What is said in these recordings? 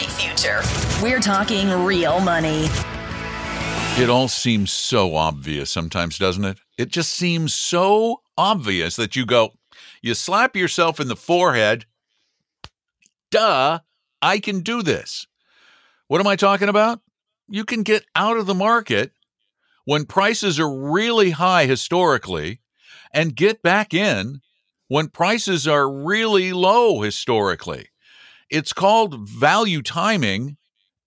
bright future. We're talking real money. It all seems so obvious sometimes, doesn't it? It just seems so obvious that you go, you slap yourself in the forehead. Duh, I can do this. What am I talking about? You can get out of the market when prices are really high historically and get back in when prices are really low historically. It's called value timing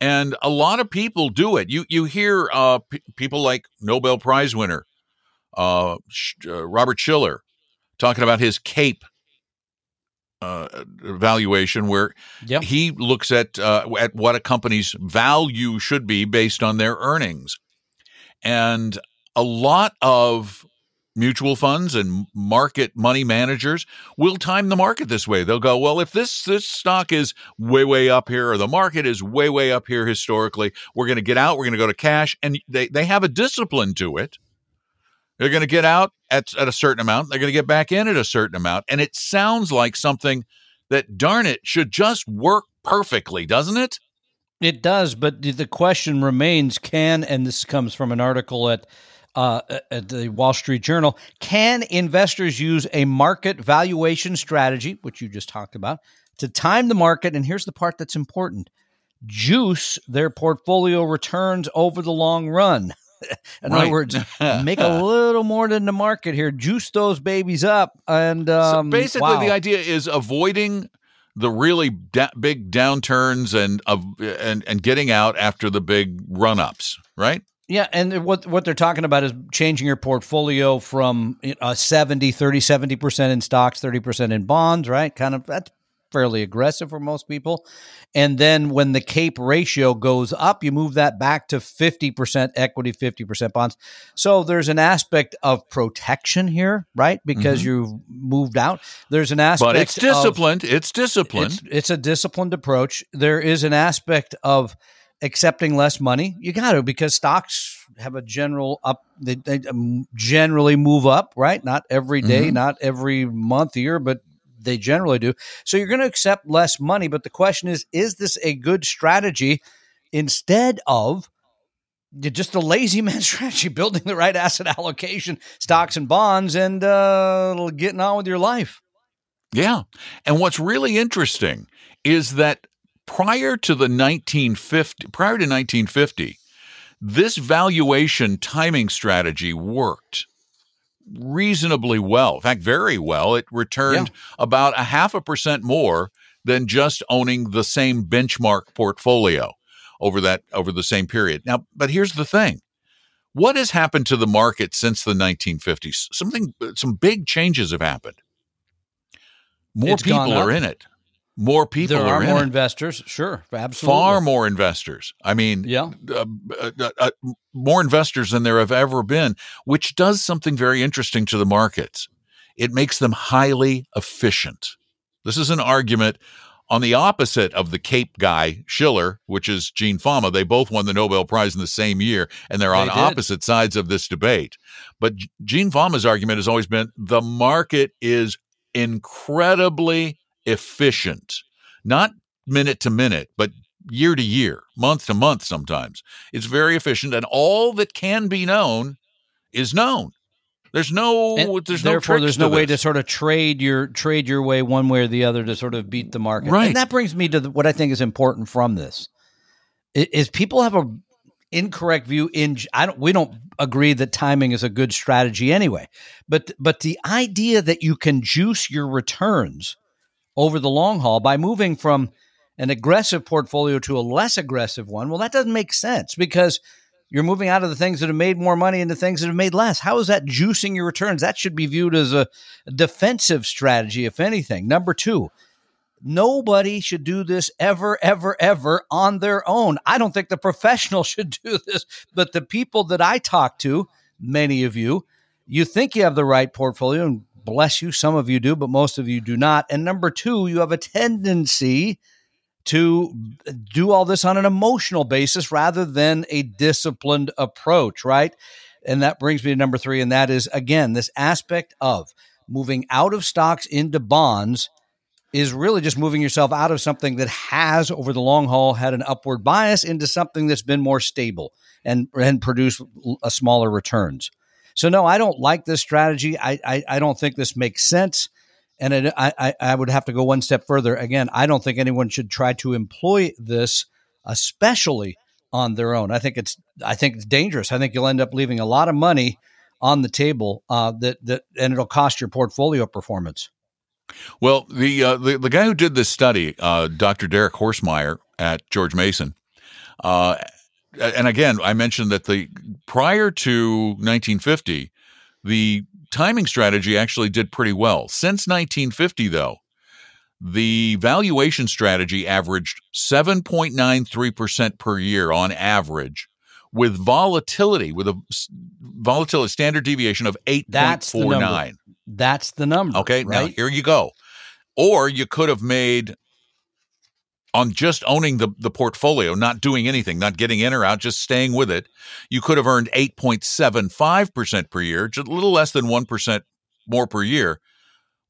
and a lot of people do it. You you hear uh, p- people like Nobel Prize winner uh, Sh- uh, Robert Shiller talking about his CAPE uh, valuation, where Yep. he looks at uh, at what a company's value should be based on their earnings, and a lot of mutual funds and market money managers will time the market this way. They'll go, well, if this this stock is way way up here or the market is way way up here historically, we're going to get out, we're going to go to cash and they they have a discipline to it. They're going to get out at, at a certain amount, they're going to get back in at a certain amount, and it sounds like something that darn it should just work perfectly, doesn't it? It does, but the- question remains: Can and this comes from an article at uh, at the Wall Street Journal? Can investors use a market valuation strategy, which you just talked about, to time the market? And here's the part that's important: juice their portfolio returns over the long run. In Right. other words, make a little more than the market here. Juice those babies up, and um, so basically, wow. the idea is avoiding the really da- big downturns and of and and getting out after the big run ups, right? Yeah, and what what they're talking about is changing your portfolio from a 70 30 70% in stocks, 30% in bonds, right? Kind of that's fairly aggressive for most people. And then when the CAPE ratio goes up, you move that back to 50% equity, 50% bonds. So there's an aspect of protection here, right? Because mm-hmm. you've moved out. There's an aspect But it's of- disciplined. it's disciplined. it's, it's a disciplined approach. There is an aspect of accepting less money. You got to because stocks have a general up. They, they um, generally move up, right? Not every day, Mhm. not every month, year, but they generally do. So you're going to accept less money. But the question is: Is this a good strategy instead of just a lazy man strategy, building the right asset allocation, stocks and bonds, and uh, getting on with your life? Yeah. And what's really interesting is that prior to the 1950 prior to 1950 this valuation timing strategy worked reasonably well. In fact, very well. It returned about a half a percent more than just owning the same benchmark portfolio over that over the same period. Now, but here's the thing. What has happened to the market since the 1950s? Something some big changes have happened. More It's people are in it. More people there are, are more it. investors, sure, absolutely. Far more investors. I mean, Yeah. uh, uh, uh, more investors than there have ever been, which does something very interesting to the markets. It makes them highly efficient. This is an argument on the opposite of the Cape guy, Shiller, which is Gene Fama. They both won the Nobel Prize in the same year, and they're on They opposite sides of this debate. But Gene Fama's argument has always been the market is incredibly efficient, not minute to minute, but year to year, month to month sometimes. It's very efficient, and all that can be known is known. There's no, And there's no therefore, tricks there's no way this. to sort of trade your trade your way one way or the other to sort of beat the market. Right. And that brings me to the, what I think is important from this is people have a incorrect view in I don't we don't agree that timing is a good strategy anyway. But but the idea that you can juice your returns over the long haul by moving from an aggressive portfolio to a less aggressive one, well that doesn't make sense because you're moving out of the things that have made more money into things that have made less. How is that juicing your returns? That should be viewed as a defensive strategy, if anything. Number two, nobody should do this ever, ever, ever on their own. I don't think the professional should do this, but the people that I talk to, many of you, you think you have the right portfolio, and bless you, some of you do, but most of you do not. And number two, you have a tendency to do all this on an emotional basis rather than a disciplined approach, right? And that brings me to number three, and that is again this aspect of moving out of stocks into bonds is really just moving yourself out of something that has over the long haul had an upward bias into something that's been more stable and and produce a smaller returns. So no, I don't like this strategy. I I, I don't think this makes sense. And it, I, I would have to go one step further. Again, I don't think anyone should try to employ this, especially on their own. I think it's I think it's dangerous. I think you'll end up leaving a lot of money on the table uh, that that and it'll cost your portfolio performance. Well, the uh, the, the guy who did this study, uh, Dr. Derek Horstmeyer at George Mason, uh, and again, I mentioned that the prior to 1950, the timing strategy actually did pretty well. Since 1950, though, the valuation strategy averaged 7.93% per year on average with volatility, with a volatility standard deviation of 8.49. That's the number. Okay, right? now here you go. Or you could have made on just owning the, the portfolio, not doing anything, not getting in or out, just staying with it, you could have earned 8.75% per year, just a little less than 1% more per year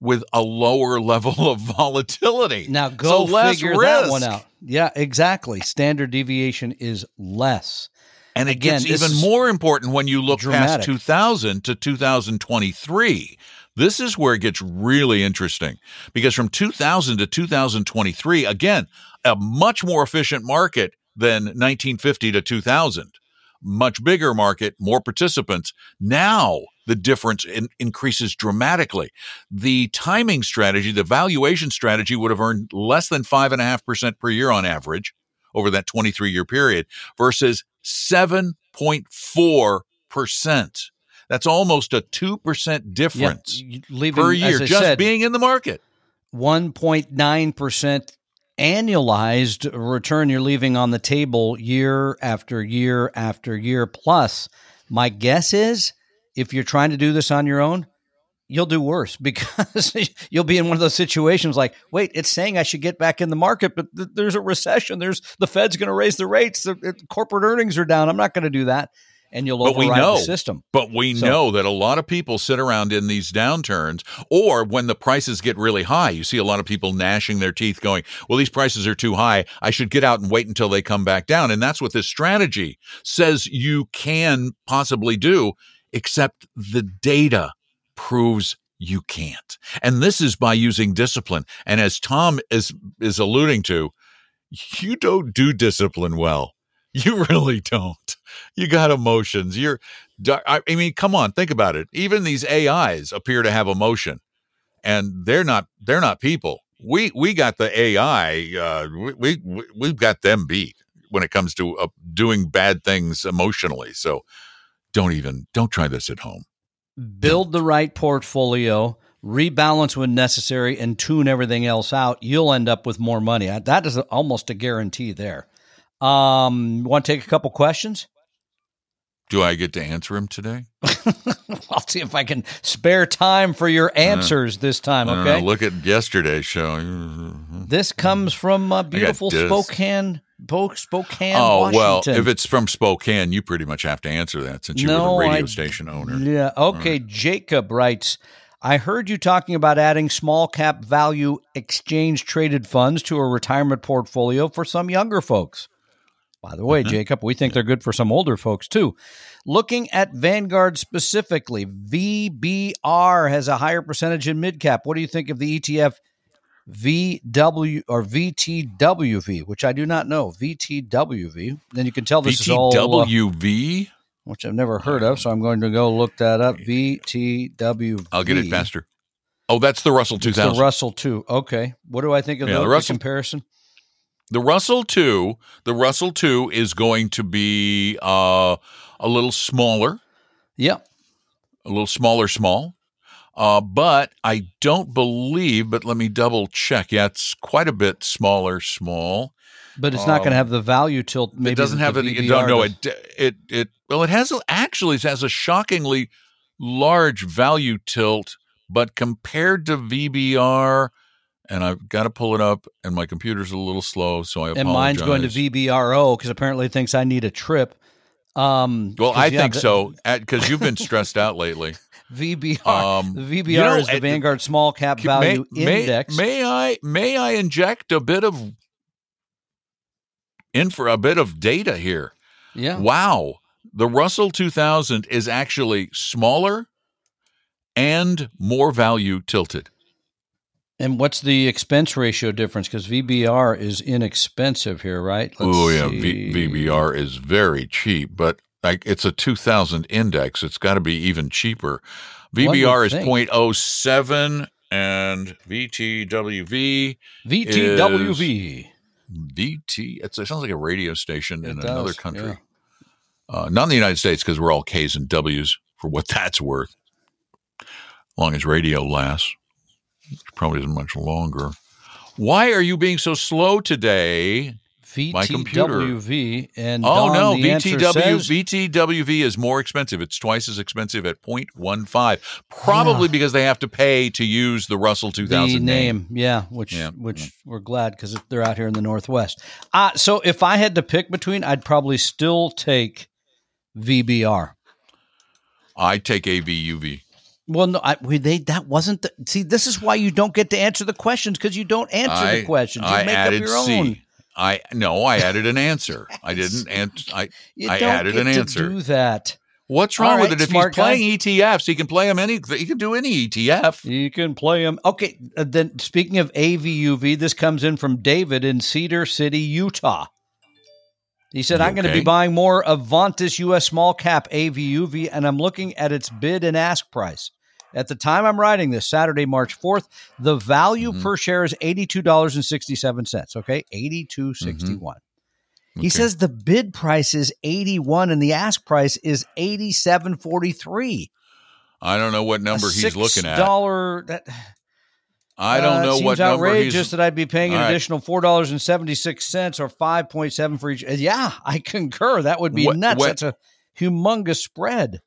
with a lower level of volatility. Now go so figure risk. that one out. Yeah, exactly. Standard deviation is less. And it Again, gets even more important when you look dramatic. past 2000 to 2023. This is where it gets really interesting because from 2000 to 2023, again, a much more efficient market than 1950 to 2000. Much bigger market, more participants. Now the difference in, increases dramatically. The timing strategy, the valuation strategy would have earned less than 5.5% per year on average over that 23 year period versus 7.4%. That's almost a 2% difference Yeah, leaving, per year just said, being in the market. 1.9% annualized return you're leaving on the table year after year after year. Plus, my guess is if you're trying to do this on your own, you'll do worse because you'll be in one of those situations like, wait, it's saying I should get back in the market, but th- there's a recession. There's the Fed's going to raise the rates. The, it- corporate earnings are down. I'm not going to do that. And you'll But we override know. the system. But we So- know that a lot of people sit around in these downturns or when the prices get really high. You see a lot of people gnashing their teeth going, well, these prices are too high. I should get out and wait until they come back down. And that's what this strategy says you can possibly do, except the data proves you can't. And this is by using discipline. And as Tom is, is alluding to, you don't do discipline well. You really don't. You got emotions. You're, I mean, come on, think about it. Even these AIs appear to have emotion, and they're not. They're not people. We we got the AI. Uh, we, we we've got them beat when it comes to uh, doing bad things emotionally. So don't even don't try this at home. build the right portfolio, rebalance when necessary, and tune everything else out, you'll end up with more money. That is almost a guarantee there. Um, want to take a couple questions? Do I get to answer them today? I'll see if I can spare time for your answers this time. Know, Okay. look at yesterday's show. This comes from uh, beautiful. Spokane, Spokane, oh well, if it's from Spokane, you pretty much have to answer that since you No, were the radio I- station owner. Yeah. Okay. Jacob writes, I heard you talking about adding small cap value exchange traded funds to a retirement portfolio for some younger folks. By the way, Mm-hmm. Jacob, we think they're good for some older folks too. Looking at Vanguard specifically, VBR has a higher percentage in mid cap. What do you think of the ETF VW or VTWV, which I do not know? VTWV. Then you can tell this is all uh, VTWV. which I've never heard of. So I'm going to go look that up. VTW. I'll get it faster. Oh, that's the Russell It's 2000. the Russell two. Okay. What do I think of Yeah, the, the the Russell- comparison? The Russell 2, the Russell 2 is going to be uh, a little smaller, Yeah. a little smaller, small. Uh, but I don't believe, but let me double check. Yeah, it's quite a bit smaller, small. But it's not going to Um, have the value tilt. Maybe it doesn't have the any. No, no, it it it. Well, it has actually it has a shockingly large value tilt, but compared to VBR, and I've got to pull it up, and my computer's a little slow, so I apologize. and mine's going to VBRO because apparently it thinks I need a trip. Um, Well, I yeah, think the- so because you've been stressed out lately. VBR. Um, VBR you know, is the Vanguard Small Cap Value may, Index. May, may I may I inject a bit of in for a bit of data here? yeah. Wow, the Russell 2000 is actually smaller and more value tilted. And what's the expense ratio difference? Because VBR is inexpensive here, right? Oh yeah, v- VBR is very cheap, but like it's a 2000 index. It's got to be even cheaper. VBR is think. 0.07 and VTWV VTWV. VT. It sounds like a radio station It in does, another country. yeah. Uh, not in the United States because we're all K's and W's for what that's worth. long as radio lasts, probably isn't much longer. Why are you being so slow today? My computer. VTWV. And Oh Don, no, VTW says- VTWV is more expensive. It's twice as expensive at 0.15. Probably Yeah. because they have to pay to use the Russell 2000 the name. name, yeah, which Yeah, which yeah. we're glad because they're out here in the Northwest. Uh, so if I had to pick between, I'd probably still take VBR. I take AVUV. Well, no, I, we, they that wasn't the see. This is why you don't get to answer the questions because you don't answer I, the questions. You I make up added your own. I no, I added an answer. I didn't answer. I I added an answer. do that. What's wrong with it? If he's smart guy. playing ETFs, he can play them any. He can do any ETF. You can play them. Okay. uh, then speaking of AVUV, this comes in from David in Cedar City, Utah. He said, I'm going to be buying more of Avantis US small cap AVUV, and I'm looking at its bid and ask price. At the time I'm writing this, Saturday, March 4th, the value Mhm. per share is $82.67. Okay. 82.61. He Okay. says the bid price is 81 and the ask price is 87.43. I don't know what number he's looking at. $6 that I don't uh, know seems what number outrageous he's. that I'd be paying an right. additional four dollars and seventy six cents or five point seven for each. uh, Yeah, I concur. That would be What- nuts. what- That's a humongous spread.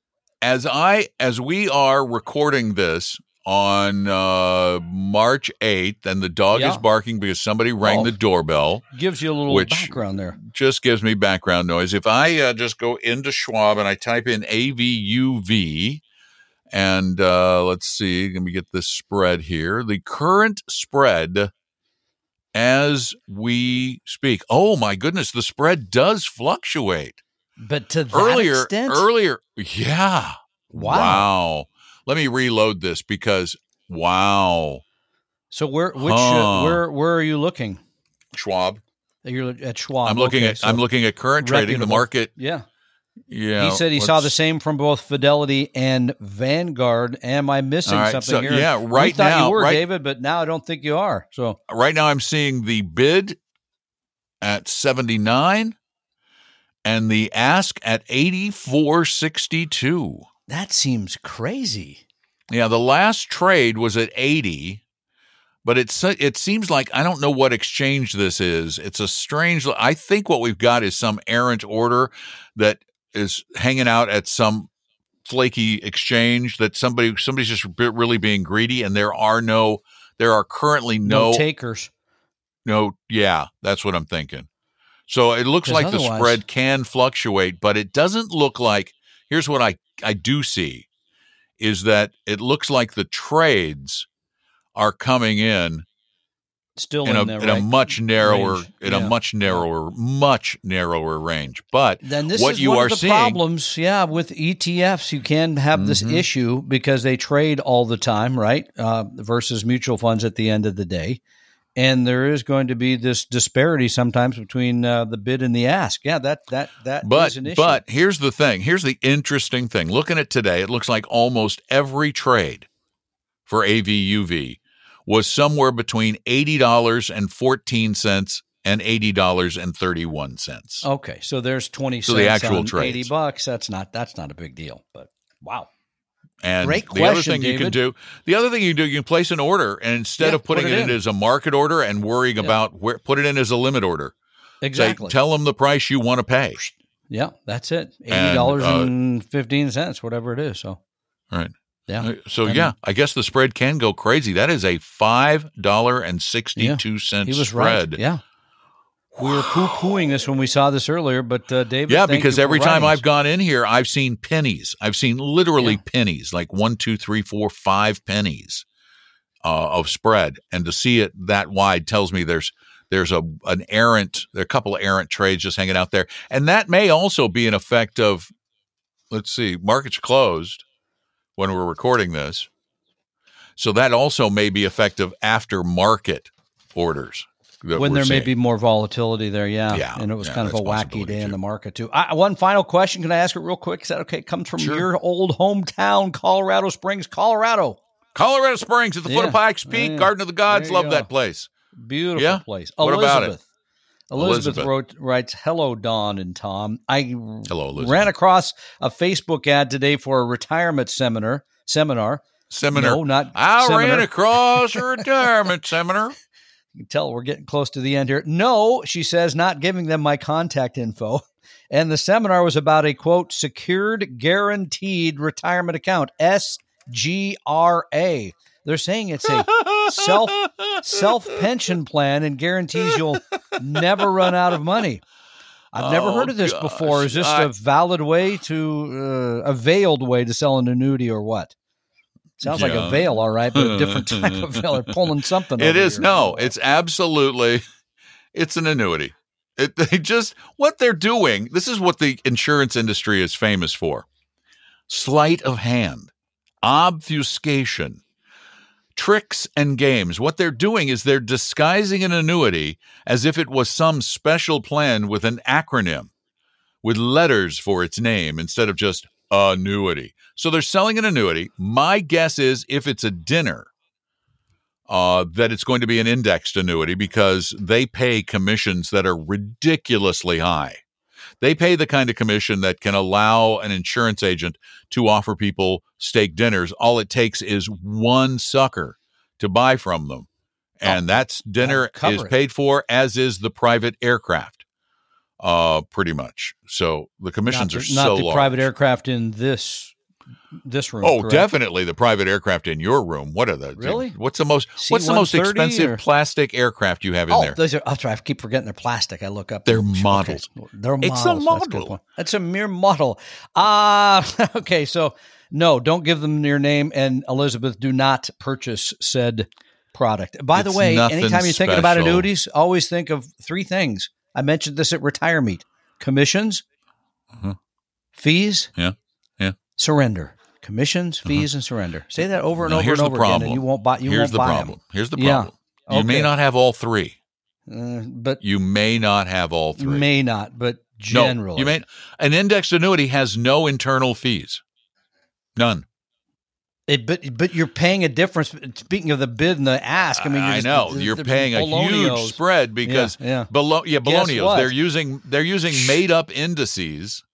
as I as we are recording this on uh, March eighth, and the dog is barking because somebody rang Oh. the doorbell. Gives you a little Which- background there. Just gives me background noise. If I uh, just go into Schwab and I type in AVUV, and uh, let's see, let me get this spread here. The current spread as we speak. Oh my goodness, the spread does fluctuate. But to that earlier extent, earlier yeah Wow. wow let me reload this because wow so where which Huh. uh, where where are you looking? schwab You're at Schwab. i'm looking Okay, at so- i'm looking at current trading the market Yeah, yeah he said he saw the same from both Fidelity and Vanguard. Am I missing right, something so, here? yeah, We right thought now- you were right- David, but now I don't think you are. So right now i'm seeing the bid at 79 and the ask at 8462 that seems crazy. Yeah, the last trade was at 80, but it's it seems like I don't know what exchange this is. It's a strange I think what we've got is some errant order that is hanging out at some flaky exchange that somebody somebody's just really being greedy and there are no there are currently No, no takers. no yeah, that's what I'm thinking. So it looks like the spread can fluctuate, but it doesn't look like here's what I I do see is that it looks like the trades are coming in Still in in, a in a much narrower Range. in Yeah. a much narrower much narrower range. But Then this what is you one are of the seeing- problems, yeah, with ETFs. You can have this Mhm. issue because they trade all the time, right? Uh, versus mutual funds at the end of the day, and there is going to be this disparity sometimes between uh, the bid and the ask. Yeah, that that that is but an issue. but here's the thing. Here's the interesting thing. Looking at today, it looks like almost every trade for AVUV was somewhere between eighty dollars and fourteen cents and eighty dollars and thirty one cents. okay, so there's twenty So cents the actual on trades. eighty bucks. That's not that's not a big deal. But wow, And Great the other question, thing you can do, the other thing you can do, you can place an order, and instead Yeah, of putting put it, it in as a market order and worrying Yeah. about where, put it in as a limit order. exactly. Say, tell them the price you want to pay. yeah, that's it. Eighty And, dollars uh, and fifteen cents, whatever it is. So Right. Yeah, Uh, So I yeah, I guess the spread can go crazy. That is a five dollar and sixty two cent was spread. right. Yeah. We were poo pooing this when we saw this earlier, but uh, David, Yeah, thank because every time writing I've gone in here, I've seen pennies. I've seen literally Yeah. pennies, like one, two, three, four, five pennies uh, of spread, and to see it that wide tells me there's there's a an errant, there are a couple of errant trades just hanging out there, and that may also be an effect of. Let's see, markets closed when we're recording this, so that also may be effective after market orders. when there may be more volatility there, yeah. Yeah, and it was yeah, kind of a wacky day in the market too. I, one final question, can I ask it real quick? Is that okay? It comes from Sure. your old hometown, Colorado Springs, Colorado. Colorado Springs at the foot of Pikes Peak, Yeah. Garden of the Gods. Love go. that place. Beautiful Yeah? place. What about it? Elizabeth. Elizabeth, wrote writes, "Hello, Don and Tom. I Hello, Elizabeth. ran across a Facebook ad today for a retirement seminar. Seminar. Seminar. No, not I ran across a retirement seminar. You can tell we're getting close to the end here. No, she says, not giving them my contact info. And the seminar was about a quote, secured guaranteed retirement account, SGRA. They're saying it's a self self pension plan and guarantees you'll never run out of money. I've never Oh, heard of this gosh. before. Is this I- a valid way to uh, a veiled way to sell an annuity or what? Sounds like a veil, all right, but a different type of veil. They're pulling something. It is here. no. It's absolutely. It's an annuity. It, they just what they're doing. This is what the insurance industry is famous for: sleight of hand, obfuscation, tricks, and games. What they're doing is they're disguising an annuity as if it was some special plan with an acronym, with letters for its name instead of just annuity. So they're selling an annuity. My guess is if it's a dinner, uh, that it's going to be an indexed annuity because they pay commissions that are ridiculously high. They pay the kind of commission that can allow an insurance agent to offer people steak dinners. All it takes is one sucker to buy from them. And that's dinner is paid for, as is the private aircraft, uh, pretty much. So the commissions not are not so the large. private aircraft in this this room. Oh, correct? definitely the private aircraft in your room. What are the Really? What's the most What's the most expensive or- plastic aircraft you have in Oh, there? those are. Oh, sorry, I keep forgetting they're plastic. I look up. They're Okay. models. They're It's a models. That's, a model. point. That's a mere model. Ah, okay. So no, don't give them your name. And Elizabeth, do not purchase said product. By the way, anytime you're thinking about annuities, always think of three things. I mentioned this at Retire Meet: commissions, Mhm. fees, Yeah. Uh-huh. surrender. Commissions, fees, and surrender. Say that over and Now, over and over again, and you won't buy. You Here's won't the buy problem. Here's the problem. Yeah. You may not have all three. Uh, but You may not have all three. may not. But generally, No, you may. An indexed annuity has no internal fees. None. It, but but you're paying a difference. Speaking of the bid and the ask, I mean, you're I know you're paying a huge spread because Yeah, yeah. Bolo- yeah, Bolognios. They're using they're using made up indices,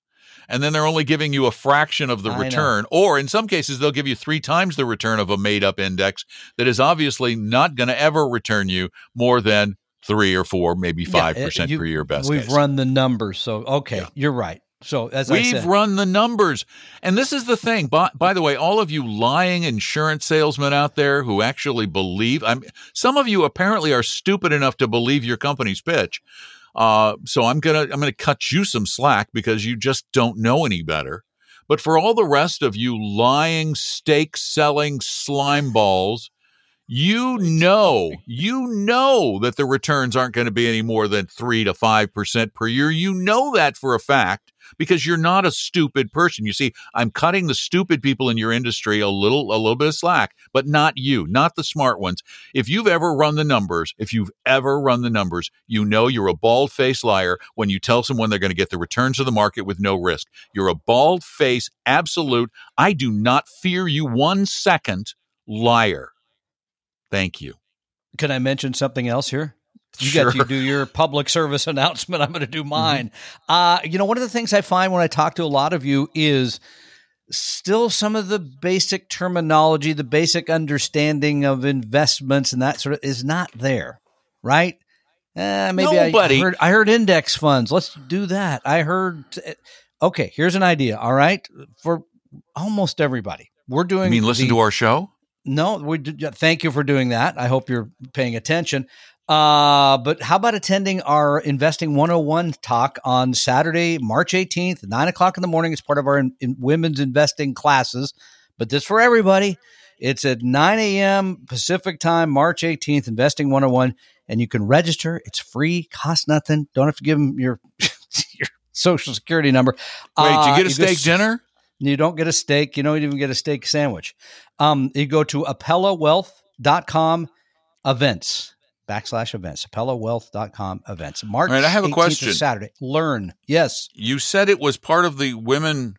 and then they're only giving you a fraction of the I know. return, or in some cases they'll give you three times the return of a made up index that is obviously not going to ever return you more than three or four, maybe five it- percent you- per year. Best We've case. run the numbers, so okay, Yeah. you're right. So as I We've said, run the numbers. And this is the thing. By, by the way, all of you lying insurance salesmen out there who actually believe, I'm, some of you apparently are stupid enough to believe your company's pitch. Uh, so I'm to, I'm to cut you some slack because you just don't know any better. But for all the rest of you lying, steak selling slime balls, you know, you know that the returns aren't going to be any more than three to five percent per year. You know that for a fact because you're not a stupid person. You see, I'm cutting the stupid people in your industry a little a little bit of slack, but not you, not the smart ones. If you've ever run the numbers, if you've ever run the numbers, you know you're a bald-faced liar when you tell someone they're going to get the returns of the market with no risk. You're a bald-faced absolute I do not fear you one second liar. Thank you. can I mention something else here? You Sure. got to do your public service announcement. I'm going to do mine. Mm-hmm. Uh, you know, one of the things I find when I talk to a lot of you is still some of the basic terminology, the basic understanding of investments and that sort of is not there, right? Uh, maybe I- I Nobody- heard I heard index funds. Let's do that. I heard. Okay, here's an idea. All right, for almost everybody, we're doing. I mean, listen the- to our show. No, we did, thank you for doing that. I hope you're paying attention. Uh, but how about attending our Investing 101 talk on Saturday, March 18th, 9 o'clock in the morning? It's part of our in, in women's investing classes, but this for everybody. It's at 9 a.m. Pacific time, March 18th, Investing 101. And you can register. It's free, cost nothing. Don't have to give them your, your social security number. Wait, do you Uh, get a steak just- dinner? You don't get a steak. You don't even get a steak sandwich. Um, you go to ApellaWealth.com events backslash events. ApellaWealth.com events. March. All right, I have a question. Saturday. Learn. Yes. You said it was part of the women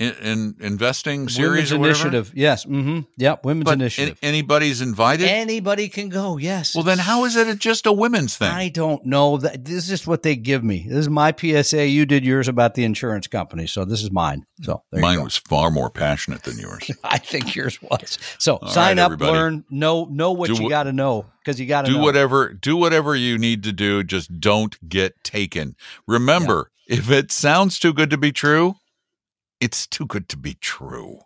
in, in investing series Women's or initiative. Yes. Mm-hmm. Yep. Women's But initiative. anybody's invited? Anybody can go. Yes. well, then how is it just a women's thing? I don't know. That this is just what they give me. This is my PSA. You did yours about the insurance company, so this is mine. So there you Mine was far more passionate than yours. I think yours was. So All sign right, up, everybody. learn, know know what Do you what- got to know because you got to do know. whatever do whatever you need to do just don't get taken remember if it sounds too good to be true it's too good to be true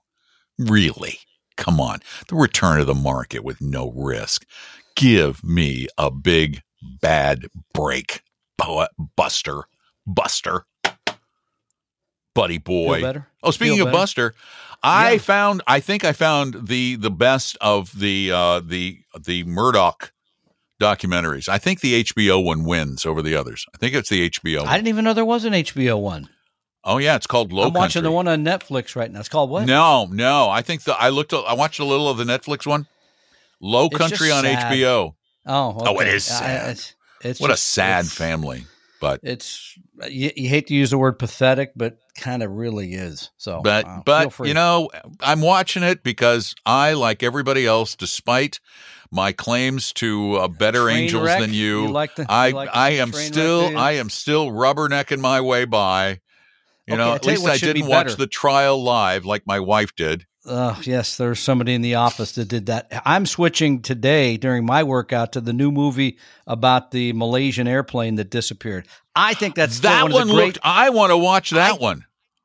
really come on the return of the market with no risk give me a big bad break Bu- buster buster buddy boy? Oh, speaking Feel of better? Buster, I Yeah. found I think I found the the best of the uh the the Murdaugh documentaries. I think the HBO one wins over the others. I think it's the HBO. One. I didn't even know there was an HBO one. Oh yeah, it's called Low I'm watching Country. the one on Netflix right now. It's called what? No, no. I think the I looked I watched a little of the Netflix one. Low It's Country on sad. HBO. Oh, Oh, it okay. is I- sad. it's, it's What a sad family. But It's you, you hate to use the word pathetic, but kind of really is. So, but uh, but you know i'm watching it because i like everybody else despite my claims to uh, better Train angels wreck? than you, You like the- i you like i am wreck, still i am still rubbernecking my way by you Okay, know at least i didn't watch the trial live like my wife did Oh, yes, there's somebody in the office that did that. I'm switching today during my workout to the new movie about the Malaysian airplane that disappeared. I think that's that one, one great. looked i want to watch that I- one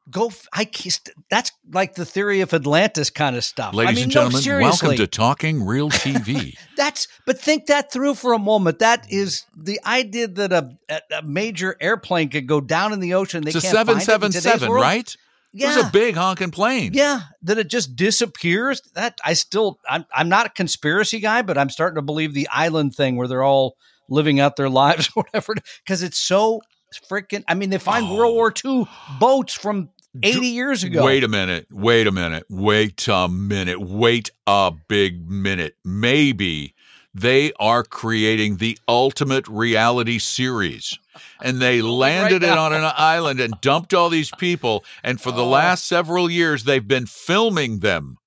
Go, f- I kissed- that's like the theory of Atlantis kind of stuff. ladies I mean, and gentlemen seriously, welcome to talking real tv That's but think that through for a moment. That is the idea that a, a, a major airplane could go down in the ocean. They it's a can't find it 777 right Yeah, it was a big honking plane yeah. That it just disappears. That I still, I'm, I'm not a conspiracy guy, but I'm starting to believe the island thing where they're all living out their lives, or whatever, because it's so freaking. I mean, they find Oh. World War II boats from 80 years ago. Wait a minute. Wait a minute. Wait a minute. Wait a big minute. Maybe they are creating the ultimate reality series. And they landed it on an island and dumped all these people. And for the Oh. last several years, they've been filming them.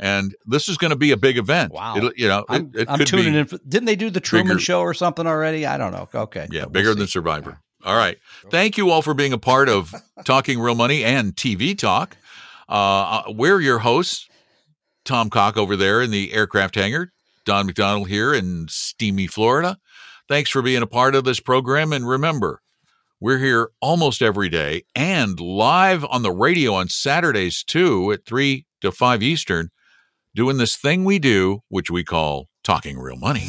And this is going to be a big event. Wow. It'll, you know, I'm, it, it I'm tuning in. For, didn't they do the Truman bigger- Show or something already? I don't know. Okay. Yeah, We'll bigger see. than Survivor. All right. Thank you all for being a part of Talking Real Money and TV Talk. Uh, we're your hosts, Tom Cock over there in the aircraft hangar, Don McDonald here in steamy Florida. Thanks for being a part of this program. And remember, we're here almost every day and live on the radio on Saturdays too at 3 to 5 Eastern, doing this thing we do, which we call Talking Real Money.